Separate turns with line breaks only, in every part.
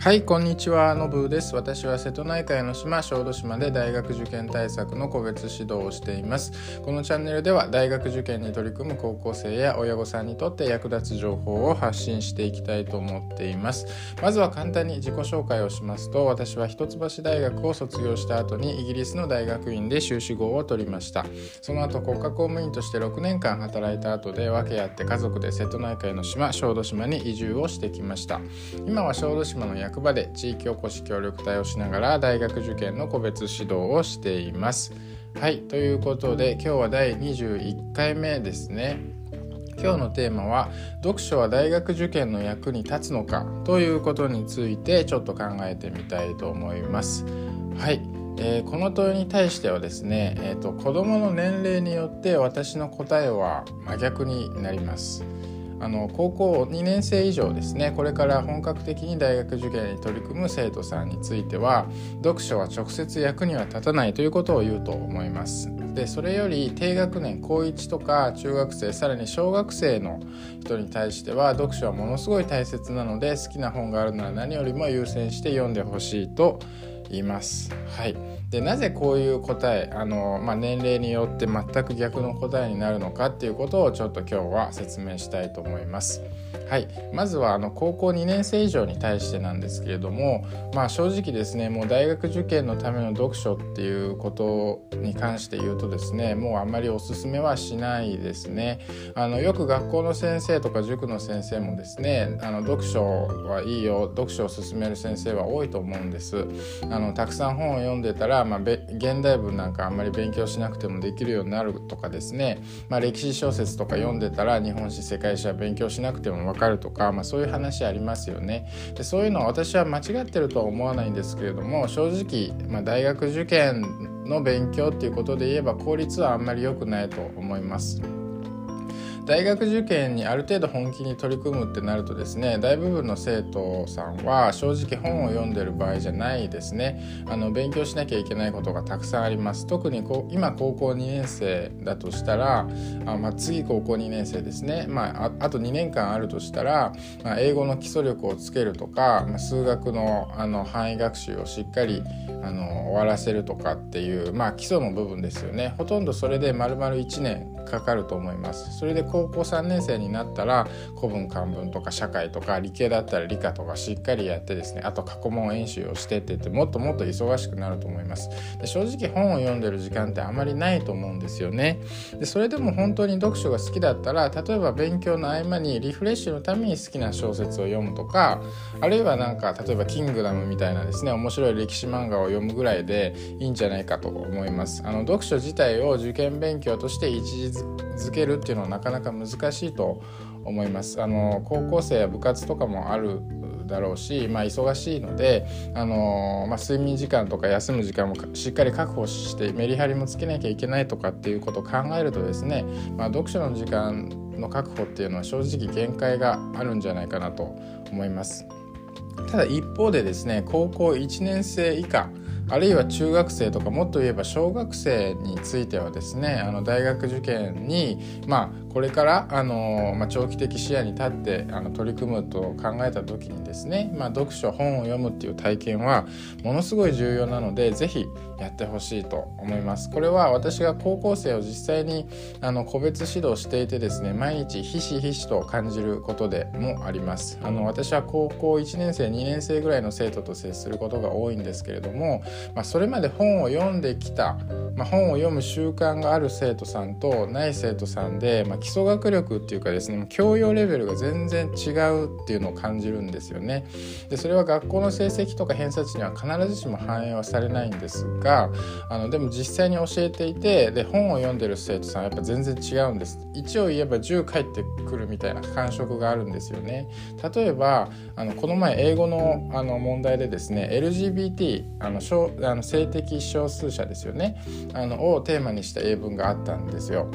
はいこんにちは。のぶです。私は瀬戸内海の島小豆島で大学受験対策の個別指導をしています。このチャンネルでは大学受験に取り組む高校生や親御さんにとって役立つ情報を発信していきたいと思っています。まずは簡単に自己紹介をしますと私は一橋大学を卒業した後にイギリスの大学院で修士号を取りました。その後国家公務員として6年間働いた後で訳あって家族で瀬戸内海の島小豆島に移住をしてきました。今は小豆島の役場で地域おこし協力隊をしながら大学受験の個別指導をしています。はいということで今日は第21回目ですね。今日のテーマは「読書は大学受験の役に立つのか?」ということについてちょっと考えてみたいと思います。はい、えー、この問いに対してはですね、えーと、と子どもの年齢によって私の答えは真逆になります。あの高校2年生以上ですねこれから本格的に大学受験に取り組む生徒さんについては読書は直接役には立たないということを言うと思います。でそれより低学年高1とか中学生さらに小学生の人に対しては読書はものすごい大切なので好きな本があるなら何よりも優先して読んでほしいといます。はいでなぜこういう答えあの、まあ、年齢によって全く逆の答えになるのかっていうことをちょっと今日は説明したいと思います。はい、まずはあの高校2年生以上に対してなんですけれども、まあ、正直ですねもう大学受験のための読書っていうことに関して言うとですねもうあんまりおすすめはしないですねあのよく学校の先生とか塾の先生もですねあの読書はいいよ読書を勧める先生は多いと思うんですあのたくさん本を読んでたら、まあ、現代文なんかあんまり勉強しなくてもできるようになるとかですね、まあ、歴史小説とか読んでたら日本史世界史は勉強しなくても分かるとか、まあ、そういう話ありますよねでそういうのは私は間違ってるとは思わないんですけれども正直、まあ、大学受験の勉強っていうことで言えば効率はあんまり良くないと思います。大学受験にある程度本気に取り組むってなるとですね大部分の生徒さんは正直本を読んでる場合じゃないですね。あの勉強しなきゃいけないことがたくさんあります。特にこう今高校2年生だとしたらあ、まあ、次高校2年生ですね、まあ、あと2年間あるとしたら、まあ、英語の基礎力をつけるとか、まあ、数学のあの範囲学習をしっかりあの終わらせるとかっていう、まあ、基礎の部分ですよね。ほとんどそれで丸々1年かかると思います。それで高高校3年生になったら古文漢文とか社会とか理系だったら理科とかしっかりやってですねあと過去問演習をしてって言ってもっともっと忙しくなると思います。で正直本を読んでる時間ってあまりないと思うんですよね。でそれでも本当に読書が好きだったら例えば勉強の合間にリフレッシュのために好きな小説を読むとかあるいはなんか例えば「キングダム」みたいなですね面白い歴史漫画を読むぐらいでいいんじゃないかと思います。あの読書自体を受験勉強として位置づけるっていうのはなかなか難しいと思いますあの高校生や部活とかもあるだろうし、まあ、忙しいので、あのまあ、睡眠時間とか休む時間もしっかり確保してメリハリもつけなきゃいけないとかっていうことを考えるとですね、まあ、読書の時間の確保っていうのは正直限界があるんじゃないかなと思います。ただ一方でですね高校1年生以下あるいは中学生とかもっと言えば小学生についてはですねあの大学受験にまあこれからあの、まあ、長期的視野に立ってあの取り組むと考えた時にですね、まあ、読書本を読むっていう体験はものすごい重要なので是非やってほしいと思います。これは私が高校生を実際にあの個別指導していてですね毎日ひしひしと感じることでもあります。あの私は高校1年生2年生ぐらいの生徒と接することが多いんですけれども、まあ、それまで本を読んできた、まあ、本を読む習慣がある生徒さんとない生徒さんで、まあ、基礎学力っていうかですね教養レベルが全然違うっていうのを感じるんですよね。でそれは学校の成績とか偏差値には必ずしも反映はされないんですがあのでも実際に教えていてで本を読んでる生徒さんはやっぱ全然違うんです。一応言えば10返ってくるみたいな感触があるんですよね。例えばあのこの前英語のあの問題でですね LGBT あのあの性的少数者ですよねあのをテーマにした英文があったんですよ。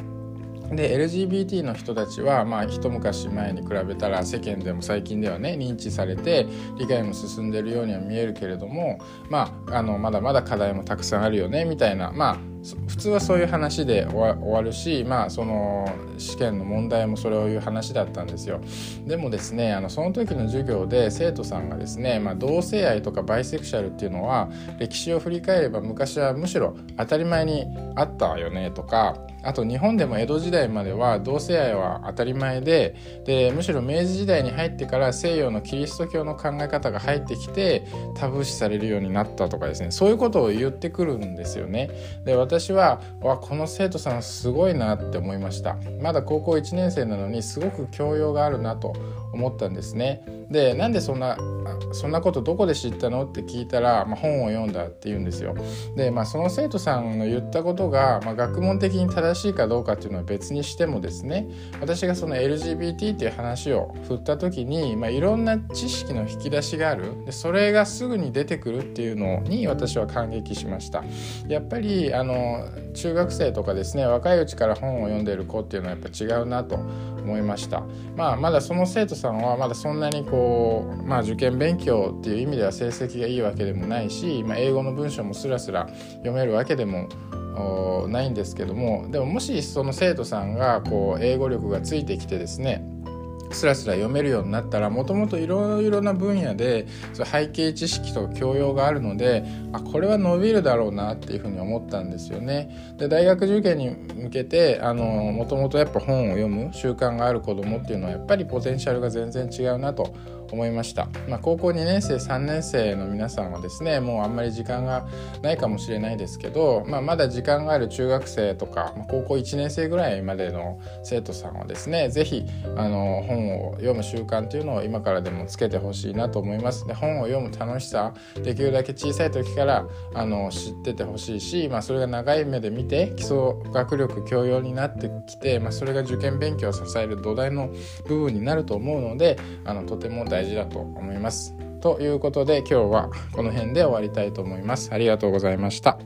で LGBT の人たちは、まあ、一昔前に比べたら世間でも最近ではね認知されて理解も進んでるようには見えるけれども、まあ、あのまだまだ課題もたくさんあるよねみたいな、まあ、普通はそういう話で終わるしまあその試験の問題もそれをいう話だったんですよ。でもですねあのその時の授業で生徒さんがですね、まあ、同性愛とかバイセクシャルっていうのは歴史を振り返れば昔はむしろ当たり前にあったよねとかあと日本でも江戸時代までは同性愛は当たり前ででむしろ明治時代に入ってから西洋のキリスト教の考え方が入ってきてタブー視されるようになったとかですねそういうことを言ってくるんですよね。で私はわこの生徒さんすごいなって思いました。まだ高校1年生なのにすごく教養があるなと思ったんですね。でなんでそんなそんなことどこで知ったの？って聞いたら、まあ、本を読んだって言うんですよ。で、まあ、その生徒さんの言ったことが、まあ、学問的に正しいかどうかっていうのは別にしてもですね私がその LGBT っていう話を振った時に、まあ、いろんな知識の引き出しがあるでそれがすぐに出てくるっていうのに私は感激しました。やっぱりあの中学生とかですね若いうちから本を読んでる子っていうのはやっぱ違うなと思いました。まあ、まだその生徒さんはまだそんなにこう、まあ、受験勉強っていう意味では成績がいいわけでもないし、まあ、英語の文章もスラスラ読めるわけでもないんですけどもでももしその生徒さんがこう英語力がついてきてですねスラスラ読めるようになったらもともといろいろな分野で背景知識と教養があるのであこれは伸びるだろうなっていうふうに思ったんですよね。で大学受験に向けてもともとやっぱ本を読む習慣がある子どもっていうのはやっぱりポテンシャルが全然違うなと思いました、まあ、高校2年生3年生の皆さんはですねもうあんまり時間がないかもしれないですけど、まあ、まだ時間がある中学生とか、まあ、高校1年生ぐらいまでの生徒さんはですね是非本を読む習慣というのを今からでもつけてほしいなと思います。で本を読む楽しさできるだけ小さい時からあの知っててほしいし、まあ、それが長い目で見て基礎学力教養になってきて、まあ、それが受験勉強を支える土台の部分になると思うのであのとても大大事だと思います。ということで今日はこの辺で終わりたいと思います。ありがとうございました。